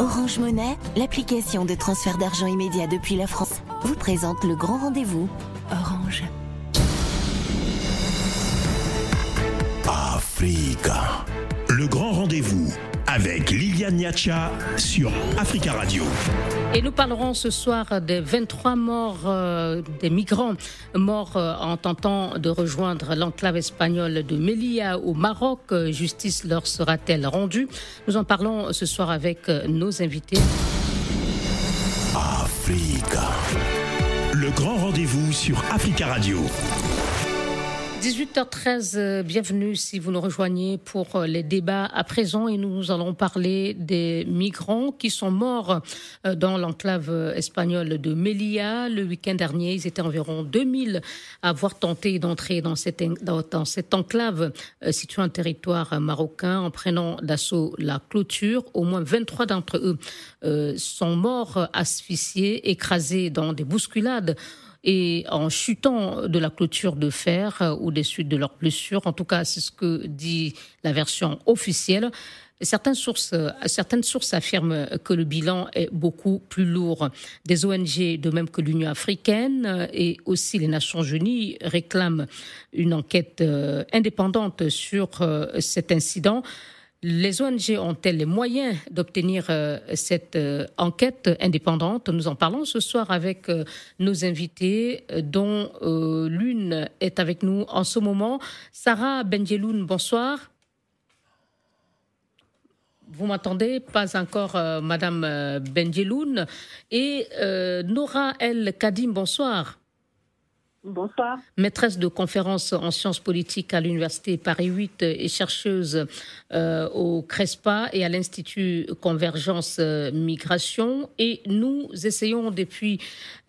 Orange Monnaie, l'application de transfert d'argent immédiat depuis la France, vous présente le grand rendez-vous. Orange. Africa. Le grand rendez-vous avec Liliane Niacha sur Africa Radio. Et nous parlerons ce soir des 23 morts euh, des migrants morts euh, en tentant de rejoindre l'enclave espagnole de Melilla au Maroc. Euh, justice leur sera-t-elle rendue? Nous en parlons ce soir avec nos invités. Africa. Le grand rendez-vous sur Africa Radio. 18h13, euh, bienvenue si vous nous rejoignez pour euh, les débats à présent et nous allons parler des migrants qui sont morts euh, dans l'enclave espagnole de Melilla. Le week-end dernier, ils étaient environ 2000 à avoir tenté d'entrer dans cette, dans, cette enclave située en territoire marocain en prenant d'assaut la clôture. Au moins 23 d'entre eux sont morts asphyxiés, écrasés dans des bousculades et en chutant de la clôture de fer euh, au-dessus de leurs blessures. En tout cas, c'est ce que dit la version officielle. Certaines sources, euh, certaines sources affirment que le bilan est beaucoup plus lourd. Des ONG, de même que l'Union africaine euh, et aussi les Nations unies, réclament une enquête indépendante sur cet incident. Les ONG ont-elles les moyens d'obtenir euh, cette euh, enquête indépendante? Nous en parlons ce soir avec euh, nos invités, dont l'une est avec nous en ce moment. Sarah Benjeloun, bonsoir. Vous m'entendez? Pas encore, Madame Benjeloun. Et Nora El Kadim, bonsoir Bonsoir. maîtresse de conférences en sciences politiques à l'Université Paris 8 et chercheuse euh, au CRESPA et à l'Institut Convergence euh, Migration. Et nous essayons depuis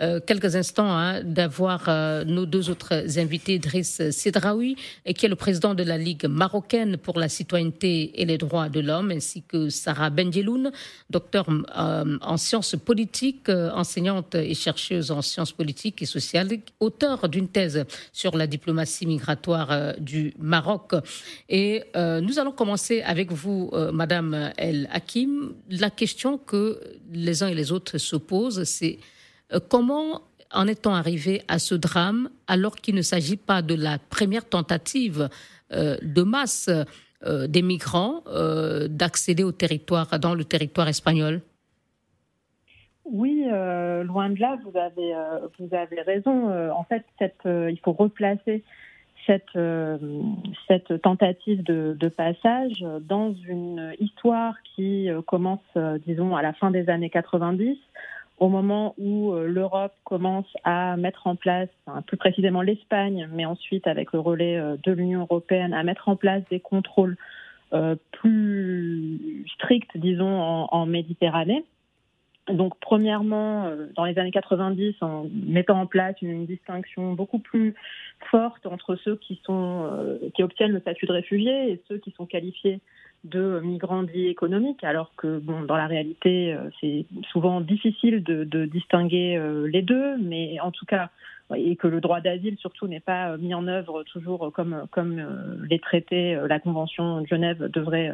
euh, quelques instants hein, d'avoir nos deux autres invités, Driss Sedraoui, et qui est le président de la Ligue marocaine pour la citoyenneté et les droits de l'homme, ainsi que Sarah Benjeloun, docteur en sciences politiques, enseignante et chercheuse en sciences politiques et sociales, auteur d'une thèse sur la diplomatie migratoire euh, du Maroc. Et euh, nous allons commencer avec vous, euh, Madame El Hakim. La question que les uns et les autres se posent, c'est comment en est-on arrivé à ce drame alors qu'il ne s'agit pas de la première tentative de masse des migrants d'accéder au territoire, dans le territoire espagnol? Oui, euh, loin de là, vous avez, euh, raison. Euh, en fait, il faut replacer cette, tentative de, passage dans une histoire qui commence, disons, à la fin des années 90, au moment où l'Europe commence à mettre en place, plus précisément l'Espagne, mais ensuite avec le relais de l'Union européenne, à mettre en place des contrôles plus stricts, disons, en Méditerranée. Donc, premièrement, euh, dans les années 90, en mettant en place une, distinction beaucoup plus forte entre ceux qui sont euh, qui obtiennent le statut de réfugié et ceux qui sont qualifiés de migrants dits économiques, alors que bon, dans la réalité, euh, c'est souvent difficile de, de distinguer les deux, mais en tout cas, et que le droit d'asile surtout n'est pas mis en œuvre toujours comme comme les traités, la Convention de Genève devrait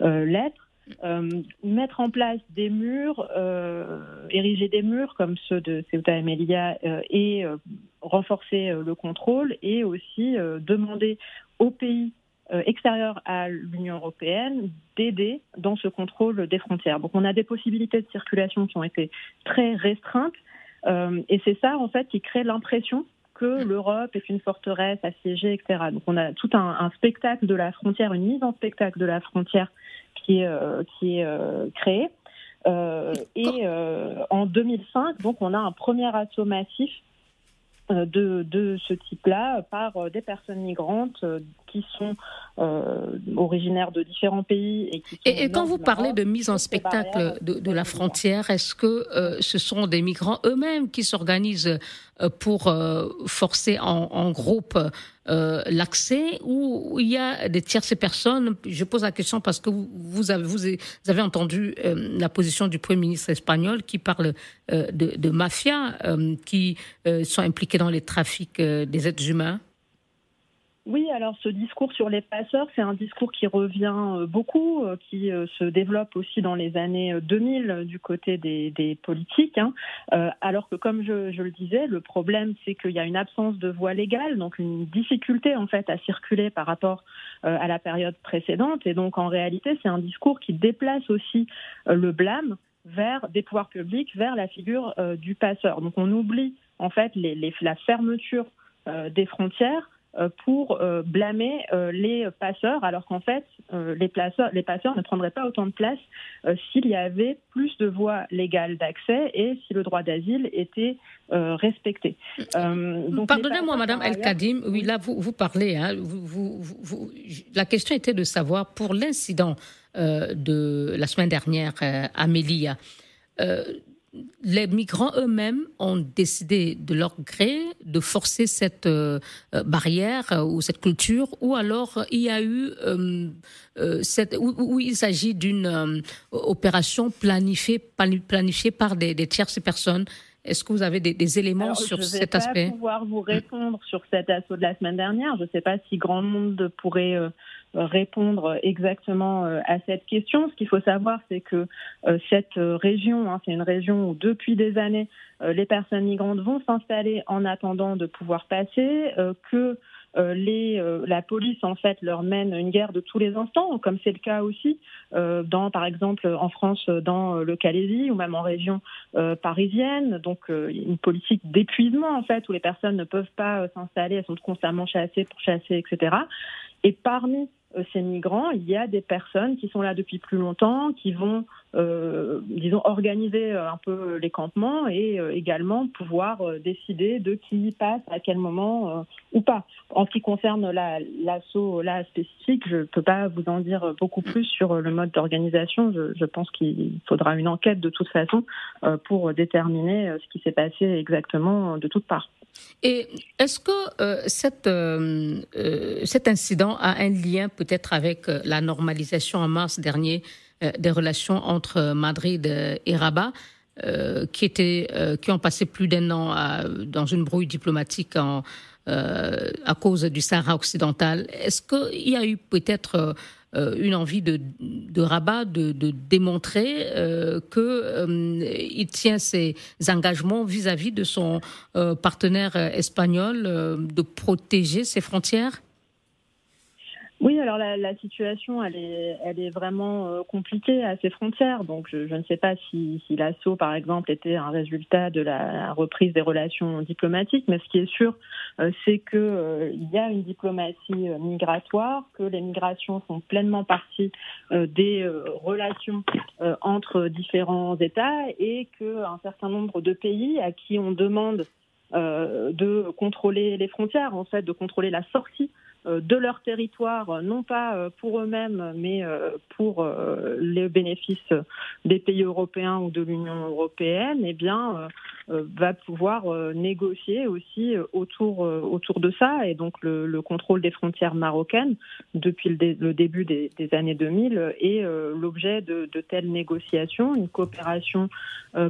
l'être. Euh, mettre en place des murs, euh, ériger des murs comme ceux de Ceuta et Melilla euh, et euh, renforcer euh, le contrôle et aussi euh, demander aux pays euh, extérieurs à l'Union européenne d'aider dans ce contrôle des frontières. Donc on a des possibilités de circulation qui ont été très restreintes euh, et c'est ça en fait qui crée l'impression que l'Europe est une forteresse assiégée, etc. Donc on a tout un, spectacle de la frontière, une mise en spectacle de la frontière qui est, euh, euh, créée. Euh, et en 2005, donc, on a un premier assaut massif de, ce type-là par des personnes migrantes qui sont euh, originaires de différents pays. Et, qui sont Et, et au quand vous parlez de mise en spectacle de, de la frontière, est-ce que euh, ce sont des migrants eux-mêmes qui s'organisent euh, pour euh, forcer en, en groupe l'accès ou il y a des tierces personnes? Je pose la question parce que vous, avez, vous avez entendu la position du Premier ministre espagnol qui parle de, de mafias qui sont impliquées dans les trafics des êtres humains. Oui, alors ce discours sur les passeurs, c'est un discours qui revient euh, beaucoup, euh, qui euh, se développe aussi dans les années 2000 du côté des, politiques. Hein. alors que, comme je, le disais, le problème, c'est qu'il y a une absence de voie légale, donc une difficulté en fait à circuler par rapport à la période précédente. Et donc, en réalité, c'est un discours qui déplace aussi le blâme vers des pouvoirs publics, vers la figure du passeur. Donc, on oublie en fait la fermeture des frontières pour euh, blâmer euh, les passeurs, alors qu'en fait, les, passeurs, les passeurs ne prendraient pas autant de place s'il y avait plus de voies légales d'accès et si le droit d'asile était respecté. Pardonnez-moi, Madame El Kadim, oui, là, vous, vous parlez, hein, vous, vous, la question était de savoir, pour l'incident de la semaine dernière à Mélia, les migrants eux-mêmes ont décidé de leur gré de forcer cette euh, euh, barrière euh, ou cette culture, ou alors il y a eu cette, où, il s'agit d'une opération planifiée, planifiée par des, tierces personnes. Est-ce que vous avez des, éléments sur cet aspect Je ne vais pas pouvoir vous répondre sur cet assaut de la semaine dernière. Je ne sais pas si grand monde pourrait répondre exactement euh, à cette question. Ce qu'il faut savoir, c'est que euh, cette région, hein, c'est une région où depuis des années, euh, les personnes migrantes vont s'installer en attendant de pouvoir passer, que les, la police en fait leur mène une guerre de tous les instants, comme c'est le cas aussi dans, par exemple, en France, dans le Calaisie ou même en région parisienne. Donc, une politique d'épuisement en fait où les personnes ne peuvent pas s'installer, elles sont constamment chassées pour chasser, etc. Et parmi euh, ces migrants, il y a des personnes qui sont là depuis plus longtemps, qui vont, euh, disons, organiser euh, un peu les campements et également pouvoir décider de qui passe à quel moment ou pas. En ce qui concerne l'assaut là spécifique, je ne peux pas vous en dire beaucoup plus sur le mode d'organisation. Je, pense qu'il faudra une enquête de toute façon pour déterminer ce qui s'est passé exactement de toutes parts. Et est-ce que euh, euh, euh, cet incident a un lien peut-être avec la normalisation en mars dernier des relations entre Madrid et Rabat, qui, étaient, qui ont passé plus d'un an dans une brouille diplomatique en, à cause du Sahara occidental. Est-ce qu'il y a eu peut-être euh, une envie de, Rabat de, démontrer euh, qu'il euh, tient ses engagements vis-à-vis de son partenaire espagnol, de protéger ses frontières? Oui, alors la, la, situation, elle est, elle est vraiment euh, compliquée à ses frontières. Donc, je, ne sais pas si, si l'assaut, par exemple, était un résultat de la reprise des relations diplomatiques, mais ce qui est sûr, euh, c'est qu'il euh, y a une diplomatie migratoire, que les migrations font pleinement partie des relations entre différents États et qu'un certain nombre de pays à qui on demande de contrôler les frontières, en fait, de contrôler la sortie de leur territoire, non pas euh, pour eux-mêmes, mais euh, pour les bénéfices des pays européens ou de l'Union européenne, eh bien, va pouvoir négocier aussi autour, autour de ça. Et donc, le, contrôle des frontières marocaines, depuis le, début des, années 2000, est l'objet de, de, telles négociations, une coopération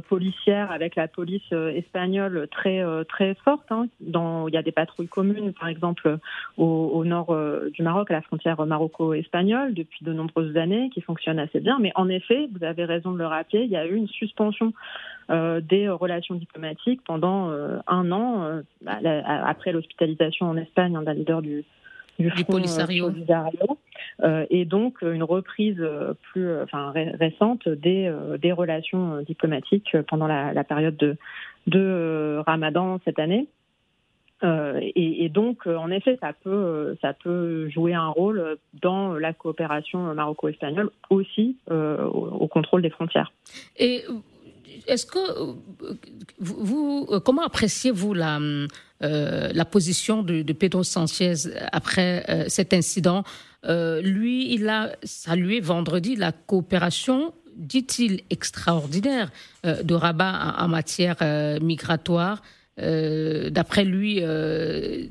policière avec la police espagnole très, très forte. Hein. Dans, il y a des patrouilles communes, par exemple, au au nord euh, du Maroc, à la frontière maroco-espagnole, depuis de nombreuses années, qui fonctionne assez bien. Mais en effet, vous avez raison de le rappeler, il y a eu une suspension euh, des relations diplomatiques pendant euh, un an, après l'hospitalisation en Espagne d'un leader du, du, du Polisario. et donc une reprise plus enfin, récente des, des relations diplomatiques pendant la, la période de, de Ramadan cette année. Euh, et, donc, euh, en effet, ça peut, euh, ça peut jouer un rôle dans la coopération maroco-espagnole aussi au, contrôle des frontières. Et est-ce que vous, comment appréciez-vous la, position de, Pedro Sanchez après cet incident? Lui, il a salué vendredi la coopération dit-il, extraordinaire de Rabat en, matière migratoire. Euh, d'après lui, euh,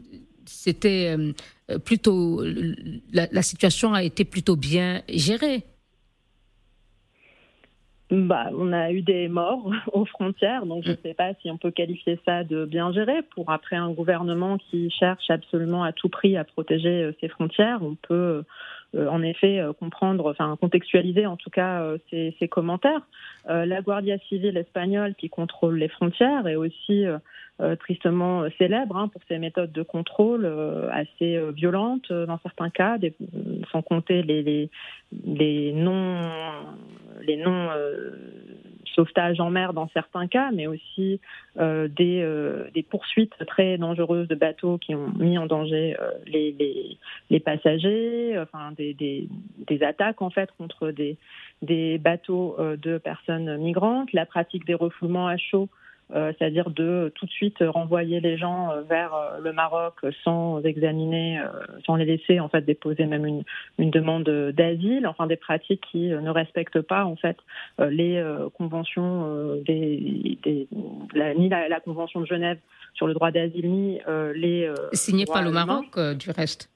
c'était euh, plutôt la, situation a été plutôt bien gérée. bah, on a eu des morts aux frontières, donc je ne mm. sais pas si on peut qualifier ça de bien géré. Pour après un gouvernement qui cherche absolument à tout prix à protéger ses frontières, on peut en effet euh, comprendre, enfin contextualiser en tout cas ces, commentaires. la Guardia civile espagnole qui contrôle les frontières est aussi tristement célèbre hein, pour ses méthodes de contrôle assez violentes dans certains cas, sans compter les, les non les non euh, sauvetages en mer dans certains cas, mais aussi euh, des, euh, des, poursuites très dangereuses de bateaux qui ont mis en danger les, les, passagers, enfin des, attaques en fait contre des, bateaux de personnes migrantes, la pratique des refoulements à chaud euh, c'est-à-dire de tout de suite renvoyer les gens euh, vers euh, le Maroc sans examiner, sans les laisser en fait déposer même une, une demande d'asile, enfin des pratiques qui ne respectent pas en fait les conventions des, des la, ni la, la, convention de Genève sur le droit d'asile ni les signé par le Maroc du reste.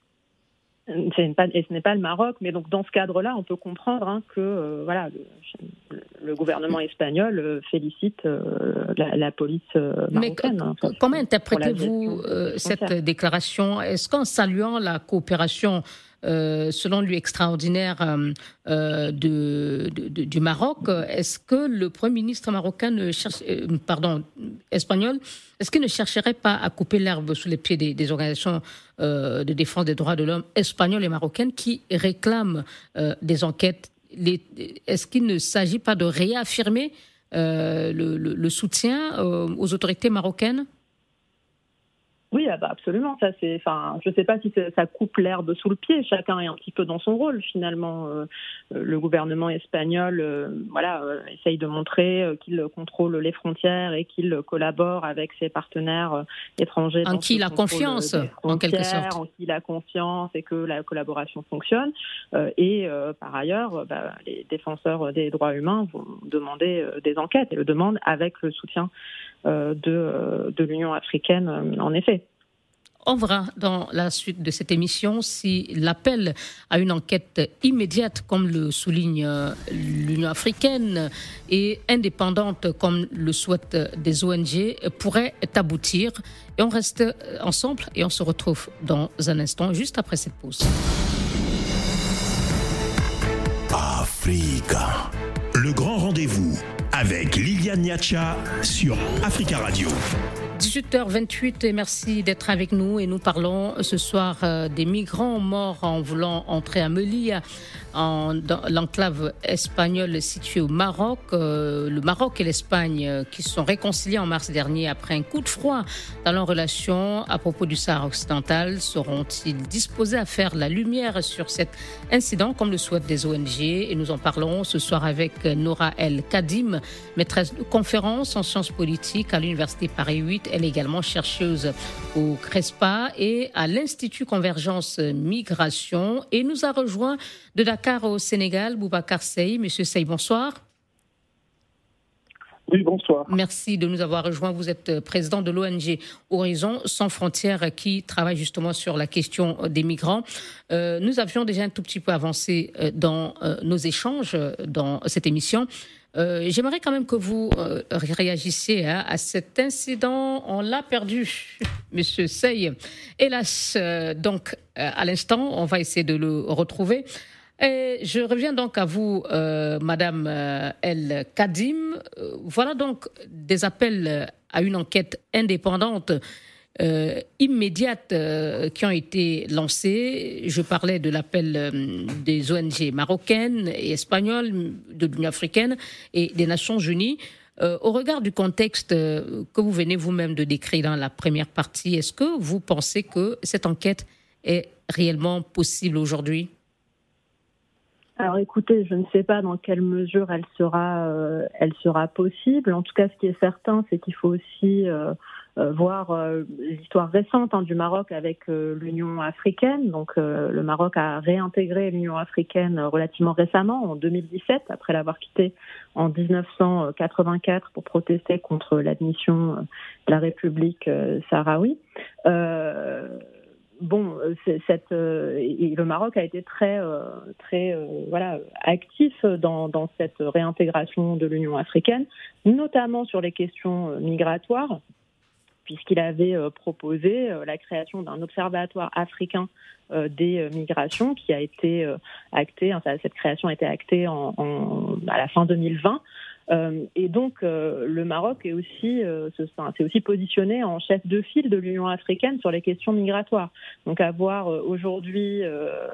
Et ce n'est pas le Maroc, mais donc dans ce cadre-là, on peut comprendre hein, que euh, voilà, le, gouvernement espagnol euh, félicite euh, la, police marocaine. Mais hein, comment interprétez-vous cette déclaration? Est-ce qu'en saluant la coopération euh, selon lui extraordinaire euh, euh, de, du Maroc. Est-ce que le Premier ministre marocain ne cherche, pardon, espagnol, est-ce qu'il ne chercherait pas à couper l'herbe sous les pieds des, organisations de défense des droits de l'homme espagnoles et marocaines qui réclament des enquêtes Est-ce qu'il ne s'agit pas de réaffirmer le, soutien aux autorités marocaines? Oui, ah bah absolument. Ça, c'est, enfin, je ne sais pas si ça coupe l'herbe sous le pied. Chacun est un petit peu dans son rôle finalement. Euh, euh, le gouvernement espagnol, euh, voilà, essaye de montrer qu'il contrôle les frontières et qu'il collabore avec ses partenaires étrangers. En qui il a confiance, en quelque sorte. En qui il a confiance et que la collaboration fonctionne. et par ailleurs, bah, les défenseurs des droits humains vont demander des enquêtes et le demandent avec le soutien de, de l'Union africaine, en effet. On verra dans la suite de cette émission si l'appel à une enquête immédiate, comme le souligne euh, l'Union africaine, et indépendante, comme le souhaitent des ONG, pourrait aboutir. Et on reste ensemble et on se retrouve dans un instant, juste après cette pause. Africa. Le grand rendez-vous avec Liliane Niacha sur Africa Radio. 18h28 et merci d'être avec nous et nous parlons ce soir euh, des migrants morts en voulant entrer à Melilla dans l'enclave espagnole située au Maroc. Euh, le Maroc et l'Espagne euh, qui se sont réconciliés en mars dernier après un coup de froid dans leurs relations à propos du Sahara occidental. Seront-ils disposés à faire la lumière sur cet incident comme le souhaitent des ONG Et nous en parlons ce soir avec Nora El Kadim, maîtresse de conférence en sciences politiques à l'Université Paris 8. Elle est également chercheuse au CRESPA et à l'Institut Convergence Migration et nous a rejoint de Dakar au Sénégal, Boubacar Sey. Monsieur Sey, bonsoir. Oui, bonsoir. Merci de nous avoir rejoints. Vous êtes président de l'ONG Horizon sans frontières qui travaille justement sur la question des migrants. Euh, nous avions déjà un tout petit peu avancé euh, dans euh, nos échanges dans cette émission. J'aimerais quand même que vous réagissiez hein, à cet incident. On l'a perdu, Monsieur Sey. Hélas, donc à l'instant, on va essayer de le retrouver. Et je reviens donc à vous, euh, Madame euh, El Kadim. Euh, voilà donc des appels à une enquête indépendante immédiate qui ont été lancés. Je parlais de l'appel des ONG marocaines et espagnoles, de l'Union africaine et des Nations unies. au regard du contexte que vous venez vous-même de décrire dans la première partie, est-ce que vous pensez que cette enquête est réellement possible aujourd'hui? Alors écoutez, je ne sais pas dans quelle mesure elle sera, euh, elle sera possible. En tout cas, ce qui est certain, c'est qu'il faut aussi euh, euh, voir l'histoire récente hein, du Maroc avec l'Union africaine. Donc le Maroc a réintégré l'Union africaine relativement récemment, en 2017, après l'avoir quitté en 1984 pour protester contre l'admission de la République sahraoui bon, cette, le Maroc a été très, très voilà, actif dans, dans cette réintégration de l'Union africaine, notamment sur les questions migratoires puisqu'il avait euh, proposé euh, la création d'un observatoire africain euh, des migrations qui a été acté, cette création a été actée à la fin 2020 euh, et donc, euh, le Maroc est aussi, euh, s'est aussi positionné en chef de file de l'Union africaine sur les questions migratoires. Donc, avoir aujourd'hui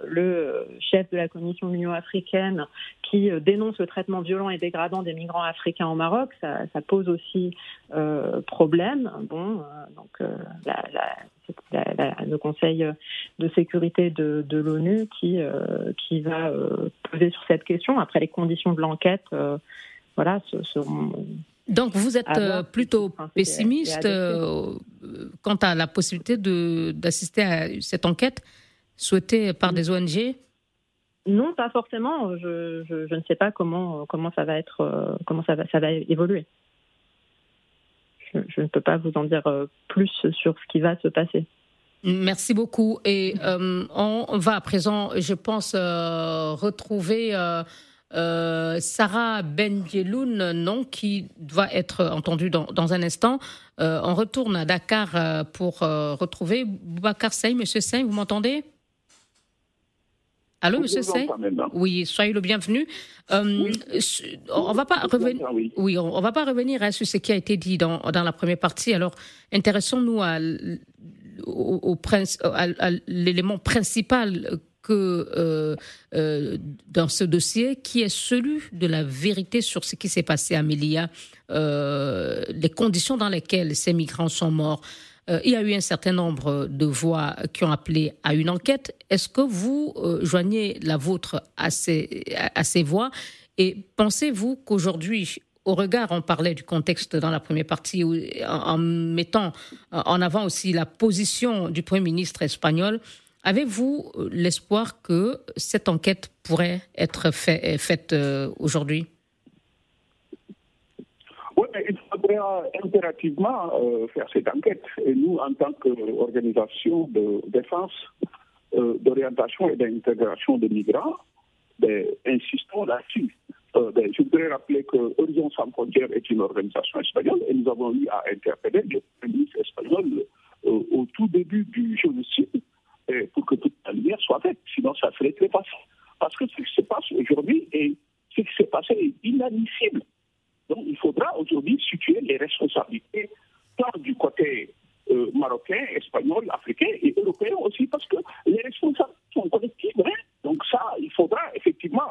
le chef de la Commission de l'Union africaine qui dénonce le traitement violent et dégradant des migrants africains au Maroc, ça, pose aussi problème. Bon, donc, le Conseil de sécurité de, l'ONU qui, qui va poser sur cette question. Après, les conditions de l'enquête voilà, Donc vous êtes euh, plutôt pessimiste euh, quant à la possibilité d'assister à cette enquête souhaitée par des ONG Non, pas forcément. Je, je, ne sais pas comment, comment ça va être, euh, comment ça va, ça va évoluer. Je, ne peux pas vous en dire plus sur ce qui va se passer. Merci beaucoup. Et on va à présent, je pense, retrouver euh, Sarah Benjeloun, non, qui doit être entendue dans, un instant. Euh, on retourne à Dakar euh, pour retrouver Boubacar Sey. Monsieur Sey, vous m'entendez? Allô, Monsieur Sey? Oui, soyez le bienvenu. On va pas revenir. Oui, on, va pas revenir hein, sur ce qui a été dit dans, la première partie. Alors, intéressons-nous à, à l'élément principal euh, euh, dans ce dossier, qui est celui de la vérité sur ce qui s'est passé à Melia, euh, les conditions dans lesquelles ces migrants sont morts. il y a eu un certain nombre de voix qui ont appelé à une enquête. Est-ce que vous joignez la vôtre à ces voix? Et pensez-vous qu'aujourd'hui, au regard, on parlait du contexte dans la première partie, en mettant en avant aussi la position du Premier ministre espagnol, Avez-vous euh, l'espoir que cette enquête pourrait être fait, faite euh, aujourd'hui? Oui, mais il faudrait impérativement euh, faire cette enquête. Et nous, en tant qu'organisation de défense, d'orientation et d'intégration des migrants, ben, insistons là-dessus. Ben, je voudrais rappeler que Horizon sans frontières est une organisation espagnole et nous avons eu à interpeller le ministre espagnol au tout début du génocide pour que toute la lumière soit faite. Sinon, ça serait très facile. Parce que ce qui se passe aujourd'hui et ce qui s'est passé est inadmissible. Donc, il faudra aujourd'hui situer les responsabilités, tant du côté euh, marocain, espagnol, africain et européen aussi, parce que les responsabilités sont collectives. Hein. Donc, ça, il faudra effectivement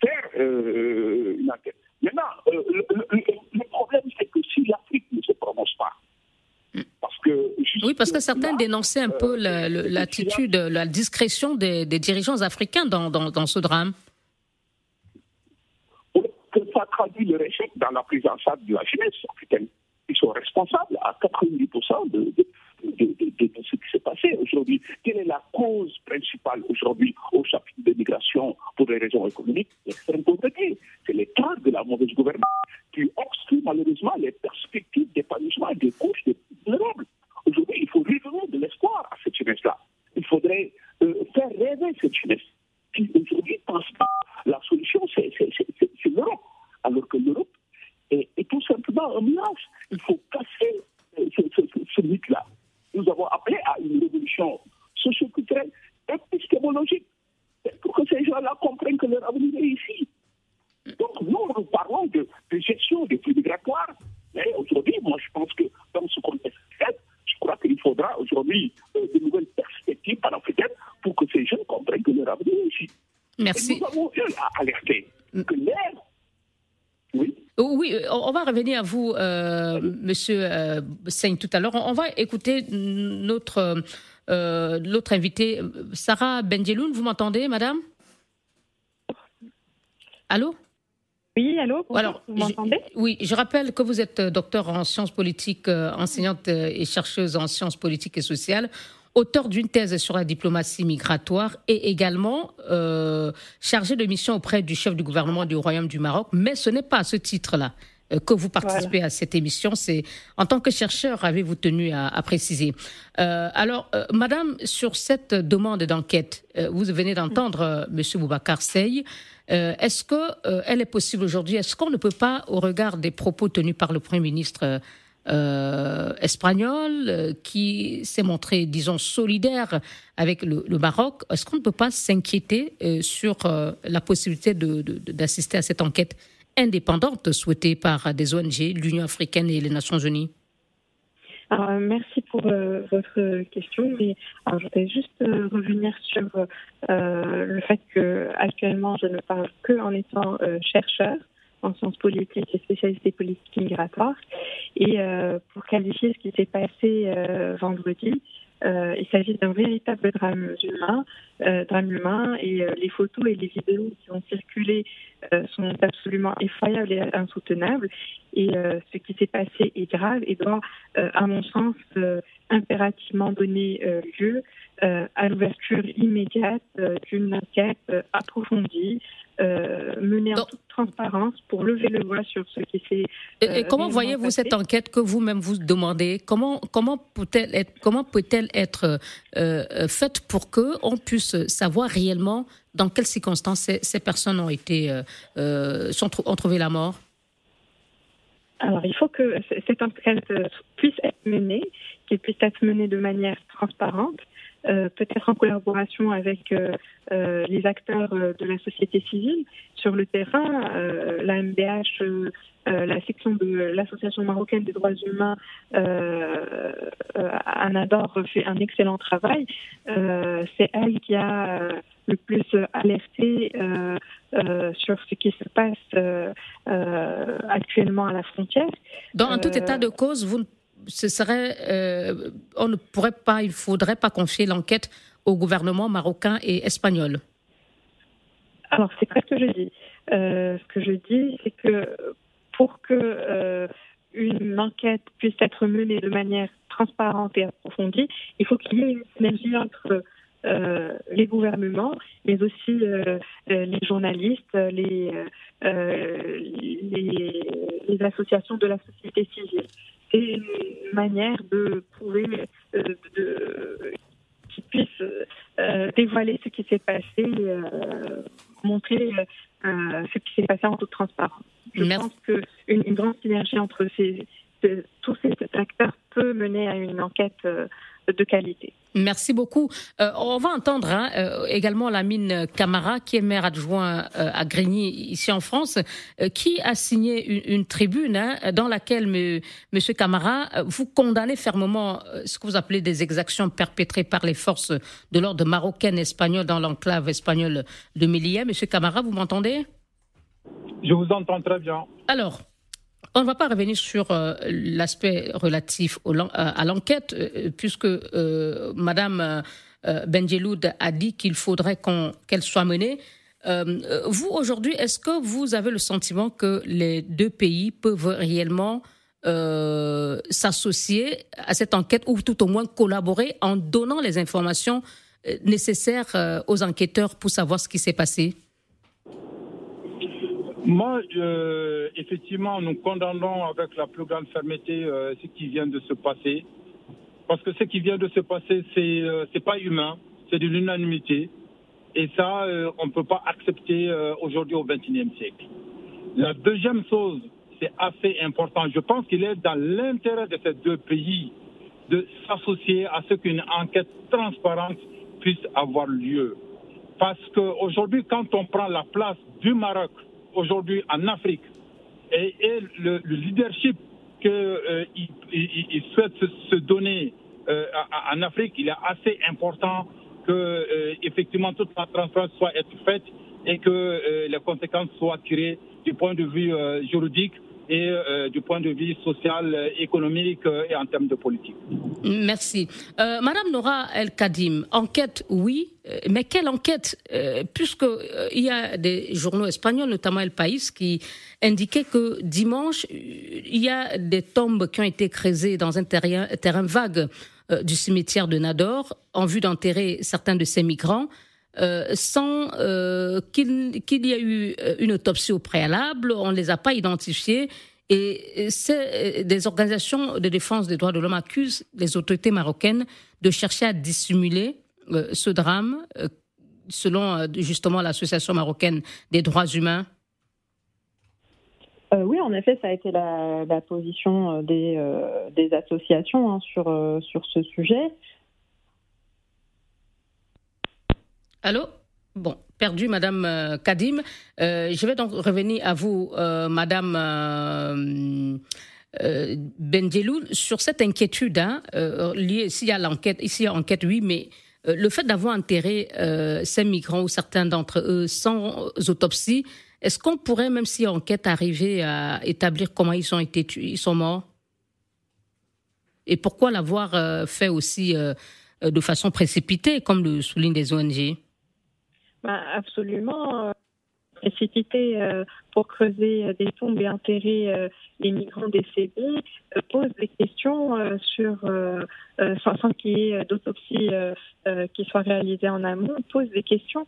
faire euh, une enquête. Maintenant, euh, le, problème, c'est que si l'Afrique ne se prononce pas, oui, parce que certains dénonçaient un peu euh, l'attitude, la, discrétion des, dirigeants africains dans, dans, ce drame. Que ça traduit le échec dans la prise en charge de la jeunesse africaine. Ils sont responsables à 90% de, de, ce qui s'est passé aujourd'hui. Quelle est la cause principale aujourd'hui au chapitre de migration pour les raisons économiques? L'extrême pauvreté. C'est l'état de la mauvaise gouvernance qui obstrue malheureusement les perspectives d'épanouissement des couches de Aujourd'hui, il faut redonner de l'espoir à cette jeunesse-là. Il faudrait euh, faire rêver cette jeunesse qui aujourd'hui pense pas la solution, c'est l'Europe. Alors que l'Europe est, tout simplement un mirage. Il faut casser euh, ce, mythe-là. Nous avons appelé à une révolution socio-culturelle, épistémologique, pour que ces gens-là comprennent que leur avenir est ici. Donc, nous, nous parlons de, de gestion des flux migratoires, mais aujourd'hui, moi, je pense que dans ce contexte qu'il faudra aujourd'hui euh, de nouvelles perspectives panafricaines pour que ces jeunes comprennent que leur avenir est ici. Merci. nous avons eu à alerter que l'air. Oui. Oh, oui, euh, on va revenir à vous, euh, Monsieur euh, tout à l'heure. On va écouter notre euh, l'autre invité, Sarah Benjeloun. Vous m'entendez, Madame? Allô? Oui, allô Alors, vous m'entendez? Oui, je rappelle que vous êtes euh, docteur en sciences politiques, euh, enseignante euh, et chercheuse en sciences politiques et sociales, auteur d'une thèse sur la diplomatie migratoire et également euh, chargée de mission auprès du chef du gouvernement du Royaume du Maroc. Mais ce n'est pas à ce titre-là que vous participez à cette émission. C'est en tant que chercheur, avez-vous tenu à, préciser. alors, Madame, sur cette demande d'enquête, vous venez d'entendre Monsieur Boubacar Sey. Est-ce que elle est possible aujourd'hui Est-ce qu'on ne peut pas, au regard des propos tenus par le Premier ministre euh, espagnol euh, qui s'est montré, disons, solidaire avec le, Maroc. Est-ce qu'on ne peut pas s'inquiéter euh, sur la possibilité d'assister à cette enquête? Indépendante souhaitée par des ONG, l'Union africaine et les Nations unies alors, merci pour votre question, mais je voudrais juste revenir sur le fait que actuellement je ne parle que en étant chercheur en sciences politiques et spécialiste des politiques migratoires. Et euh, pour qualifier ce qui s'est passé euh, vendredi, euh, il s'agit d'un véritable drame humain, drame humain, et les photos et les vidéos qui ont circulé sont absolument effroyables et insoutenables. Et ce qui s'est passé est grave et doit, à mon sens, impérativement donner lieu à l'ouverture immédiate d'une enquête approfondie euh, menée en toute transparence pour lever le voile sur ce qui s'est. et, euh, comment voyez-vous cette enquête que vous-même vous demandez? Comment comment peut-elle être comment peut-elle être euh, faite pour que on puisse savoir réellement dans quelles circonstances ces, personnes ont été sont, ont trouvé la mort? Alors, il faut que cette enquête puisse être menée, qu'elle puisse être menée de manière transparente, euh, peut-être en collaboration avec euh, euh, les acteurs de la société civile sur le terrain. la MDH, la section de l'Association marocaine des droits humains, Anador, fait un excellent travail. C'est elle qui a le plus alerté sur ce qui se passe actuellement à la frontière. Dans tout état de cause, vous ce serait, euh, on ne pourrait pas, il faudrait pas confier l'enquête au gouvernement marocain et espagnol. Alors c'est pas ce que je dis. Euh, ce que je dis, c'est que pour que euh, une enquête puisse être menée de manière transparente et approfondie, il faut qu'il y ait une synergie entre les gouvernements, mais aussi les journalistes, les, associations de la société civile c'est une manière de prouver, euh, de, qu'ils puissent euh, dévoiler ce qui s'est passé, euh, montrer ce qui s'est passé en toute transparence. Je pense qu'une une grande synergie entre ces, tous ces acteurs peut mener à une enquête de qualité. Merci beaucoup. Euh, on va entendre hein, euh, également la mine Camara, qui est maire adjoint euh, à Grigny, ici en France, qui a signé une, tribune hein, dans laquelle, M. Monsieur Camara, vous condamnez fermement ce que vous appelez des exactions perpétrées par les forces de l'ordre marocaines et espagnoles dans l'enclave espagnole de Melilla. Monsieur Camara, vous m'entendez? Je vous entends très bien. Alors, on ne va pas revenir sur euh, l'aspect relatif à l'enquête, euh, puisque euh, Madame Benjeloud a dit qu'il faudrait qu'elle soit menée. vous, aujourd'hui, est-ce que vous avez le sentiment que les deux pays peuvent réellement s'associer à cette enquête ou tout au moins collaborer en donnant les informations nécessaires aux enquêteurs pour savoir ce qui s'est passé? Moi, effectivement, nous condamnons avec la plus grande fermeté euh, ce qui vient de se passer. Parce que ce qui vient de se passer, c'est euh, pas humain, c'est de l'unanimité. Et ça, euh, on ne peut pas accepter aujourd'hui au XXIe siècle. La deuxième chose, c'est assez important. Je pense qu'il est dans l'intérêt de ces deux pays de s'associer à ce qu'une enquête transparente puisse avoir lieu. Parce qu'aujourd'hui, quand on prend la place du Maroc aujourd'hui en Afrique et, le, leadership qu'il euh, souhaite se, donner euh, en Afrique, il est assez important que euh, effectivement toute la transparence soit faite et que les conséquences soient tirées du point de vue juridique et euh, du point de vue social, euh, économique euh, et en termes de politique. Merci. Madame Nora El Kadim, enquête, oui, mais quelle enquête Puisqu'il y a des journaux espagnols, notamment El País, qui indiquaient que dimanche, il y a des tombes qui ont été creusées dans un terrain, terrain vague du cimetière de Nador en vue d'enterrer certains de ces migrants. Euh, sans euh, qu'il y ait eu euh, une autopsie au préalable. On ne les a pas identifiés. Et des organisations de défense des droits de l'homme accusent les autorités marocaines de chercher à dissimuler ce drame, selon justement l'Association marocaine des droits humains. oui, en effet, ça a été la, position des, associations hein, sur, sur ce sujet. Allô? Bon, perdu, Madame euh, Kadim. Euh, je vais donc revenir à vous, euh, Madame euh, sur cette inquiétude hein, liée, s'il y a l'enquête, ici enquête, oui, mais le fait d'avoir enterré ces migrants ou certains d'entre eux sans autopsie, est-ce qu'on pourrait, même si enquête, arriver à établir comment ils ont été ils sont morts? Et pourquoi l'avoir fait aussi de façon précipitée, comme le soulignent des ONG bah, absolument. Euh, précipité euh, pour creuser euh, des tombes et enterrer les migrants décédés pose des questions sur, sans, qu'il y ait d'autopsie qui soit réalisée en amont, pose des questions.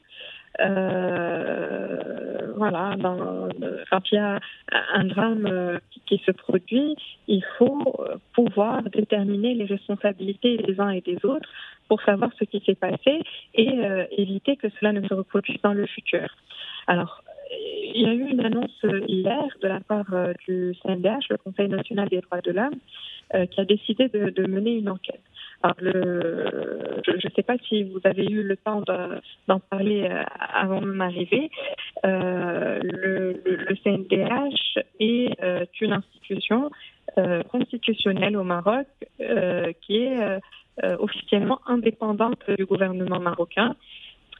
Voilà, dans, quand il y a un drame qui, se produit, il faut pouvoir déterminer les responsabilités des uns et des autres pour savoir ce qui s'est passé et euh, éviter que cela ne se reproduise dans le futur. Alors, il y a eu une annonce hier de la part euh, du CNDH, le Conseil national des droits de l'homme, euh, qui a décidé de, mener une enquête. Alors, je ne sais pas si vous avez eu le temps d'en parler avant mon arrivée. Le, le, CNDH est une institution constitutionnelle au Maroc qui est euh, officiellement indépendante du gouvernement marocain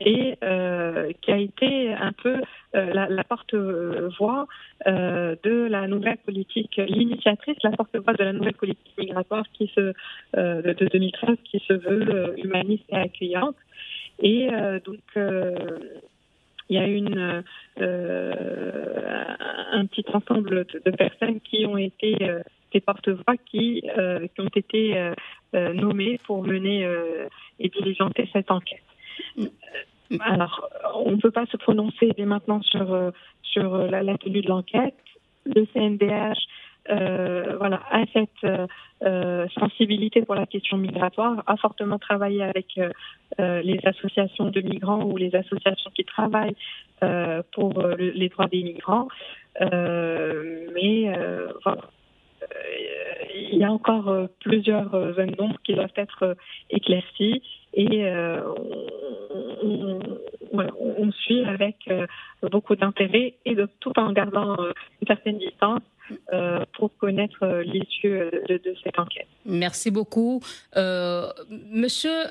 et euh, qui a été un peu euh, la, porte-voix de la nouvelle politique, l'initiatrice, la porte-voix de la nouvelle politique migratoire qui se, de 2013 qui se veut humaniste et accueillante. Et donc, il y a une, un petit ensemble de, personnes qui ont été des porte-voix qui, qui ont été euh, nommés pour mener euh, et diligenter cette enquête. Alors, on ne peut pas se prononcer dès maintenant sur, euh, sur la, tenue de l'enquête. Le CNDH euh, voilà, a cette sensibilité pour la question migratoire, a fortement travaillé avec les associations de migrants ou les associations qui travaillent pour les droits des migrants. mais voilà, il y a encore euh, plusieurs euh, zones d'ombre qui doivent être euh, éclaircies et on, suit avec beaucoup d'intérêt et de, tout en gardant une certaine distance pour connaître l'issue de, cette enquête. Merci beaucoup. Monsieur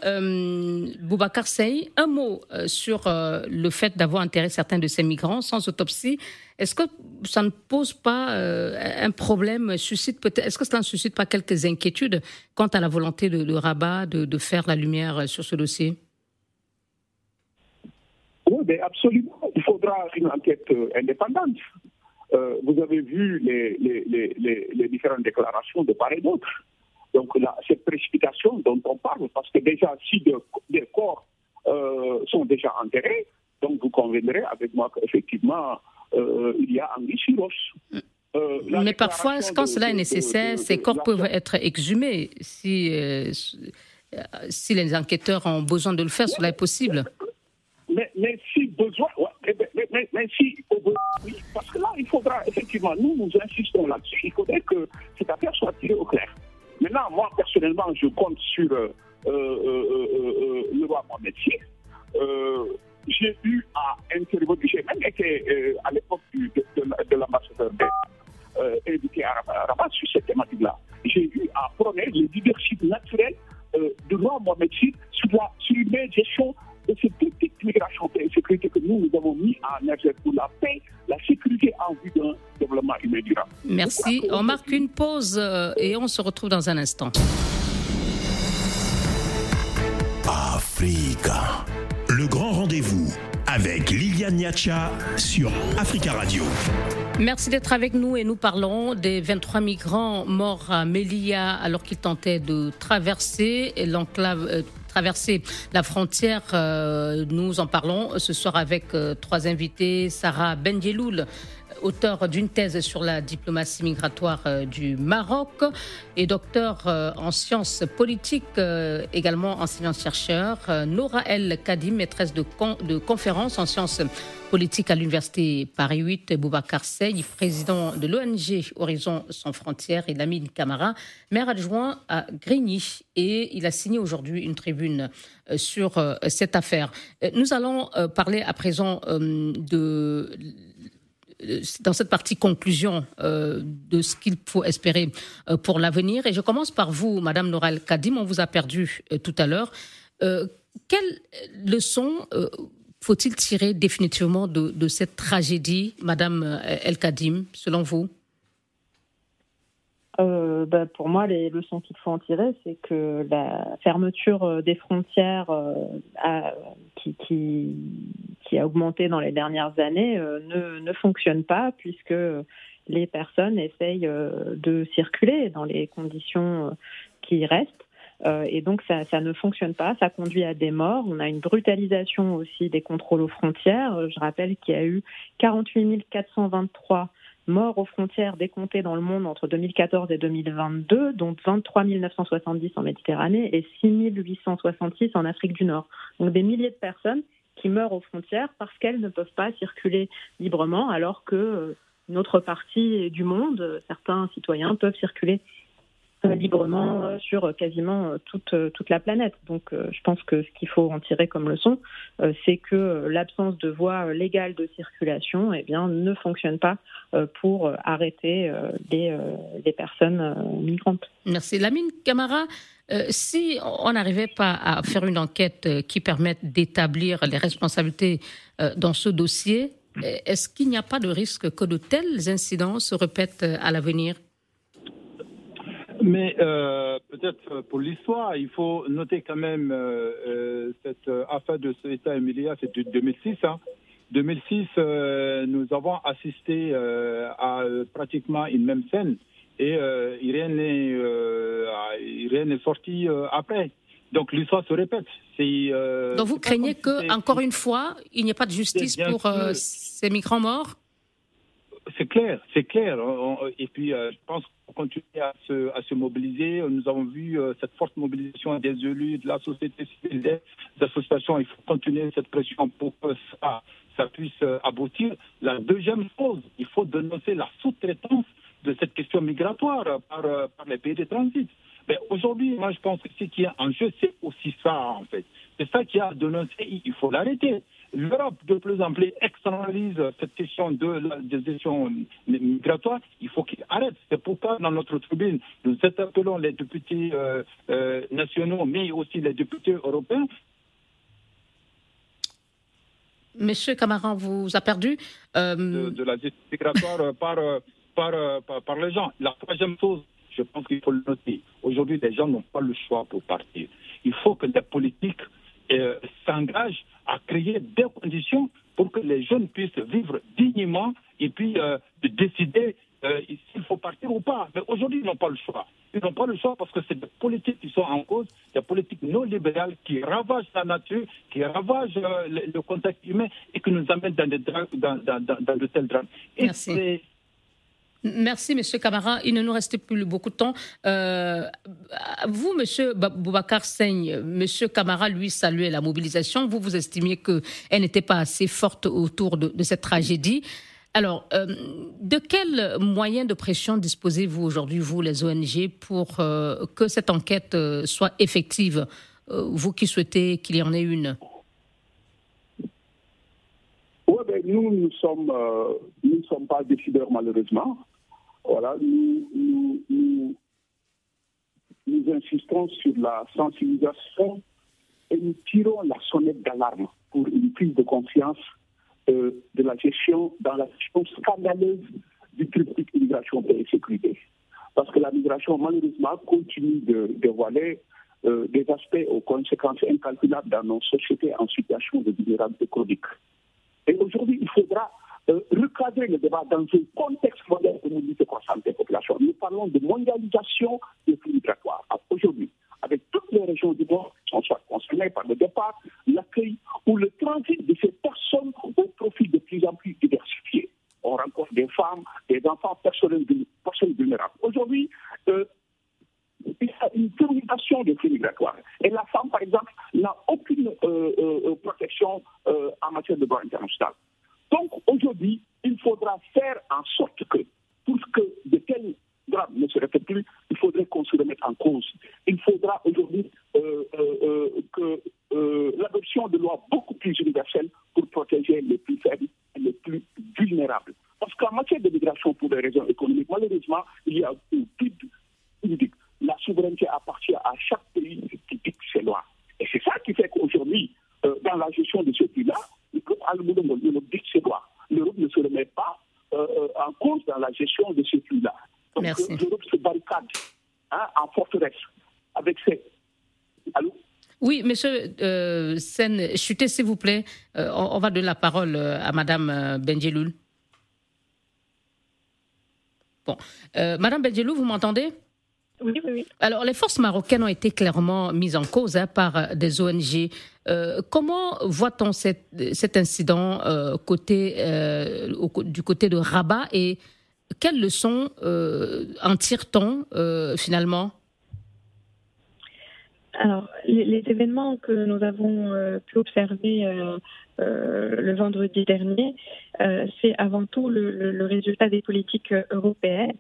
Boubacar Sey, un mot sur le fait d'avoir enterré certains de ces migrants sans autopsie. Est-ce que ça ne pose pas euh, un problème, suscite est-ce que ça ne suscite pas quelques inquiétudes quant à la volonté de, Rabat de, faire la lumière sur ce dossier? Oui, mais absolument. Il faudra une enquête euh, indépendante. Euh, vous avez vu les, les, différentes déclarations de part et d'autre. Donc, cette précipitation dont on parle, parce que déjà, si des corps sont déjà enterrés, donc vous conviendrez avec moi qu'effectivement, euh, il y a Anguille euh, Mais parfois, quand cela est nécessaire, ces corps peuvent être exhumés. Si, euh, si les enquêteurs ont besoin de le faire, cela est possible. Mais, mais si besoin, mais, mais, si parce que là, il faudra effectivement, nous, nous insistons là-dessus, il faudrait que cette affaire soit tirée au clair. Maintenant, moi, personnellement, je compte sur le roi Mohamed j'ai eu à intervenir, j'ai même été euh, à l'époque de, de, l'ambassadeur euh, éduqué à Rabat sur cette thématique-là. J'ai eu à prôner le leadership naturel euh, de roi Mohamed sur, la, sur gestion de cette petite migration et sécurité que nous, nous avons mis en œuvre pour la paix, la sécurité en vue d'un développement humain durable. Merci. On marque une pause euh, et on se retrouve dans un instant. Africa. Le grand rendez-vous avec Liliane Niacha sur Africa Radio. Merci d'être avec nous et nous parlons des 23 migrants morts à Melilla alors qu'ils tentaient de traverser l'enclave. Traverser la frontière. Euh, nous en parlons ce soir avec euh, trois invités. Sarah Benjeloul, auteur d'une thèse sur la diplomatie migratoire du Maroc et docteur en sciences politiques, également enseignant-chercheur. Nora El Kadim, maîtresse de, de conférences en sciences politique à l'Université Paris 8, Boubacar Sey, président de l'ONG Horizon sans frontières, et Lamine Camara, maire adjoint à Grigny. Et il a signé aujourd'hui une tribune euh, sur euh, cette affaire. Euh, nous allons parler à présent de dans cette partie conclusion de ce qu'il faut espérer pour l'avenir. Et je commence par vous, Madame Noral Kadim. On vous a perdu tout à l'heure. quelles leçons faut-il tirer définitivement de, cette tragédie, Madame euh, El Kadim, selon vous? Euh, bah, pour moi, les leçons qu'il faut en tirer, c'est que la fermeture euh, des frontières a, qui, a augmenté dans les dernières années ne, ne, fonctionne pas puisque les personnes essayent de circuler dans les conditions qui restent. Euh, et donc ça, ne fonctionne pas, ça conduit à des morts. On a une brutalisation aussi des contrôles aux frontières. Euh, je rappelle qu'il y a eu 48 423 morts aux frontières décomptés dans le monde entre 2014 et 2022, dont 23 970 en Méditerranée et 6 866 en Afrique du Nord. Donc des milliers de personnes qui meurent aux frontières parce qu'elles ne peuvent pas circuler librement, alors que euh, notre partie du monde, certains citoyens peuvent circuler euh, librement euh, sur quasiment euh, toute, toute la planète. Donc je pense que ce qu'il faut en tirer comme leçon, c'est que l'absence de voie légale de circulation eh bien, ne fonctionne pas pour arrêter les, les personnes migrantes. Merci. Lamine Camara, si on n'arrivait pas à faire une enquête qui permette d'établir les responsabilités dans ce dossier, est-ce qu'il n'y a pas de risque que de tels incidents se répètent à l'avenir? Mais euh, peut-être pour l'histoire, il faut noter quand même euh, euh cette affaire de État Emilia, c'est de 2006. Hein. 2006, euh, nous avons assisté euh, à pratiquement une même scène et rien n'est n'est sorti après. Donc l'histoire se répète. Donc vous craignez que, encore une fois, il n'y ait pas de justice pour ces migrants morts? C'est clair, c'est clair. Et puis, euh, je pense qu'on continue à se, à se mobiliser. Nous avons vu euh, cette forte mobilisation des élus, de la société civile, des associations. Il faut continuer cette pression pour que ça, puisse euh, aboutir. La deuxième chose, il faut dénoncer la sous-traitance de cette question migratoire par, par les pays de transit. Mais aujourd'hui, moi, je pense que ce qui est en jeu, c'est aussi ça, en fait. C'est ça qui a dénoncé, il faut l'arrêter. L'Europe, de plus en plus, externalise cette question de la gestion migratoire. Il faut qu'il arrête. C'est pourquoi, dans notre tribune, nous interpellons les députés euh, euh, nationaux, mais aussi les députés européens. Monsieur Camaran, vous a perdu. Euh, de, la gestion migratoire par, par, par, par les gens. La troisième chose, je pense qu'il faut le noter. Aujourd'hui, les gens n'ont pas le choix pour partir. Il faut que les politiques euh, s'engagent à créer des conditions pour que les jeunes puissent vivre dignement et puis euh, décider euh, s'il faut partir ou pas. Mais aujourd'hui, ils n'ont pas le choix. Ils n'ont pas le choix parce que c'est des politiques qui sont en cause, des politiques non libérales qui ravagent la nature, qui ravagent le, contexte humain et qui nous amènent dans, des dans, dans, dans de tels drames. Et Merci, Monsieur Camara. Il ne nous reste plus beaucoup de temps. Euh, vous, Monsieur Boubacar Seigne, Monsieur Camara, lui, saluait la mobilisation. Vous, vous estimiez qu'elle n'était pas assez forte autour de, cette tragédie. Alors, euh, de quels moyens de pression disposez-vous aujourd'hui, vous, les ONG, pour euh, que cette enquête soit effective? Vous qui souhaitez qu'il y en ait une Oui, ben, nous, nous sommes, nous ne sommes pas décideurs, malheureusement. Voilà, nous, nous, insistons sur la sensibilisation et nous tirons la sonnette d'alarme pour une prise de confiance euh, de la gestion, dans la gestion scandaleuse du triptyque immigration et sécurité. Parce que la migration, malheureusement, continue de dévoiler euh, des aspects aux conséquences incalculables dans nos sociétés en situation de vulnérabilité chronique. Et aujourd'hui, il faudra euh, recadrer le débat dans un contexte moderne de mobilité croissante des populations. Nous parlons de mondialisation des flux migratoires. Aujourd'hui, avec toutes les régions du monde qui sont soit concernées par le départ, l'accueil ou le transit de ces personnes au profil de plus en plus diversifié. On rencontre des personnes, vulnérables. Aujourd'hui, euh, il y a une termination des flux migratoires. Et la femme, par exemple, n'a aucune euh, protection en matière de droit international. Donc aujourd'hui, il faudra faire en sorte que, pour que de tels drames ne se répètent plus, il faudrait qu'on se remette en cause. Il faudra aujourd'hui que l'adoption de lois beaucoup plus universelles pour protéger les plus faibles et les plus vulnérables. Parce qu'en matière de migration pour des raisons économiques, malheureusement, il y a une vide La souveraineté appartient à chaque pays qui pique ses lois. Et c'est ça qui fait qu'aujourd'hui, euh, dans la gestion de ce pays-là, l'Europe dit ses lois. L'Europe ne se remet pas euh, euh, en cause dans la gestion de ce pays-là. Donc l'Europe se barricade hein, en forteresse avec ses... Allô oui, monsieur euh, Sen, chutez s'il vous plaît. on, va donner la parole à madame Benjeloul. Bon. Euh, Madame Belgelou, vous m'entendez? Oui, oui, oui. Alors, les forces marocaines ont été clairement mises en cause hein, par des ONG. Euh, comment voit-on cet, incident euh, côté, du côté de Rabat et quelles leçons en tire-t-on finalement? Alors, les, événements que nous avons pu observer le vendredi dernier, c'est avant tout le, résultat des politiques européennes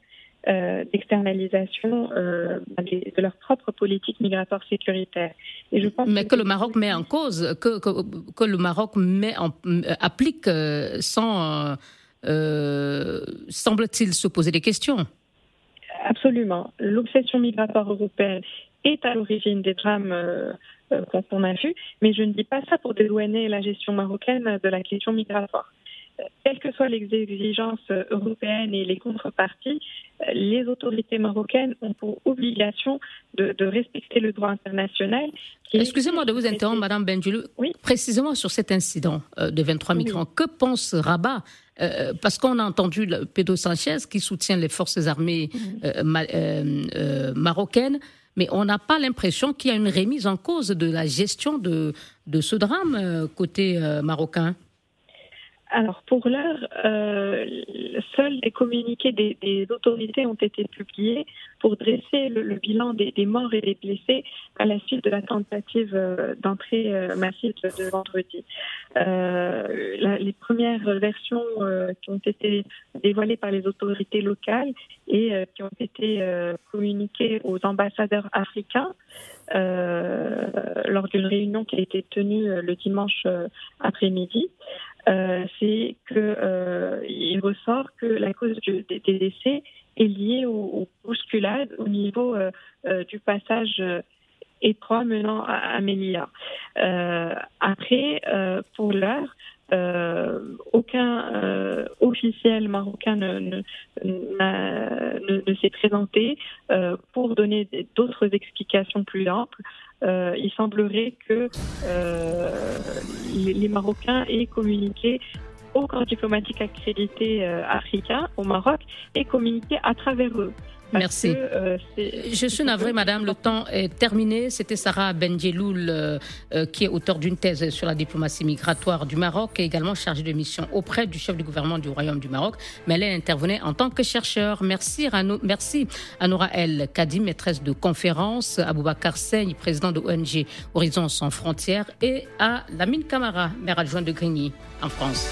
euh, d'externalisation euh, de leur propre politique migratoire sécuritaire. Et je pense Mais que, le Maroc met en cause, que, que, le Maroc met en, euh, applique sans, semble-t-il, se poser des questions. Absolument. L'obsession migratoire européenne est à l'origine des drames qu'on a vus, mais je ne dis pas ça pour déloigner la gestion marocaine de la question migratoire quelles que soient les exigences européennes et les contreparties, les autorités marocaines ont pour obligation de, respecter le droit international. Excusez-moi de vous interrompre, Madame Benjulou. Oui. Précisément sur cet incident euh, de 23 migrants, que pense Rabat euh, parce qu'on a entendu Pedro Sanchez qui soutient les forces armées mhm. euh, marocaines, mais on n'a pas l'impression qu'il y a une remise en cause de la gestion de, de ce drame côté marocain. Alors pour l'heure, euh, seuls les communiqués des, autorités ont été publiés pour dresser le, bilan des, morts et des blessés à la suite de la tentative euh, d'entrée euh, massive de vendredi. les premières versions qui ont été dévoilées par les autorités locales et qui ont été communiquées aux ambassadeurs africains lors d'une réunion qui a été tenue le dimanche après-midi euh, c'est qu'il euh, ressort que la cause des décès est liée aux, bousculades au niveau euh, du passage étroit menant à Amélia. après, pour l'heure, aucun officiel marocain ne, ne s'est présenté pour donner d'autres explications plus amples. Euh, il semblerait que euh, les, Marocains aient communiqué au corps diplomatique accrédité euh, africain au Maroc et communiqué à travers eux. Merci. Euh, je suis navrée, madame, le temps est terminé. C'était Sarah Benjeloul, euh, euh, qui est auteur d'une thèse sur la diplomatie migratoire du Maroc et également chargée de mission auprès du chef du gouvernement du Royaume du Maroc. Mais elle intervenait en tant que chercheur. Merci, Rano, merci à Nora El Kadi, maîtresse de conférence, à Boubacar Seigne, président de ONG Horizon sans frontières, et à Lamine Camara, maire adjoint de Grigny, en France.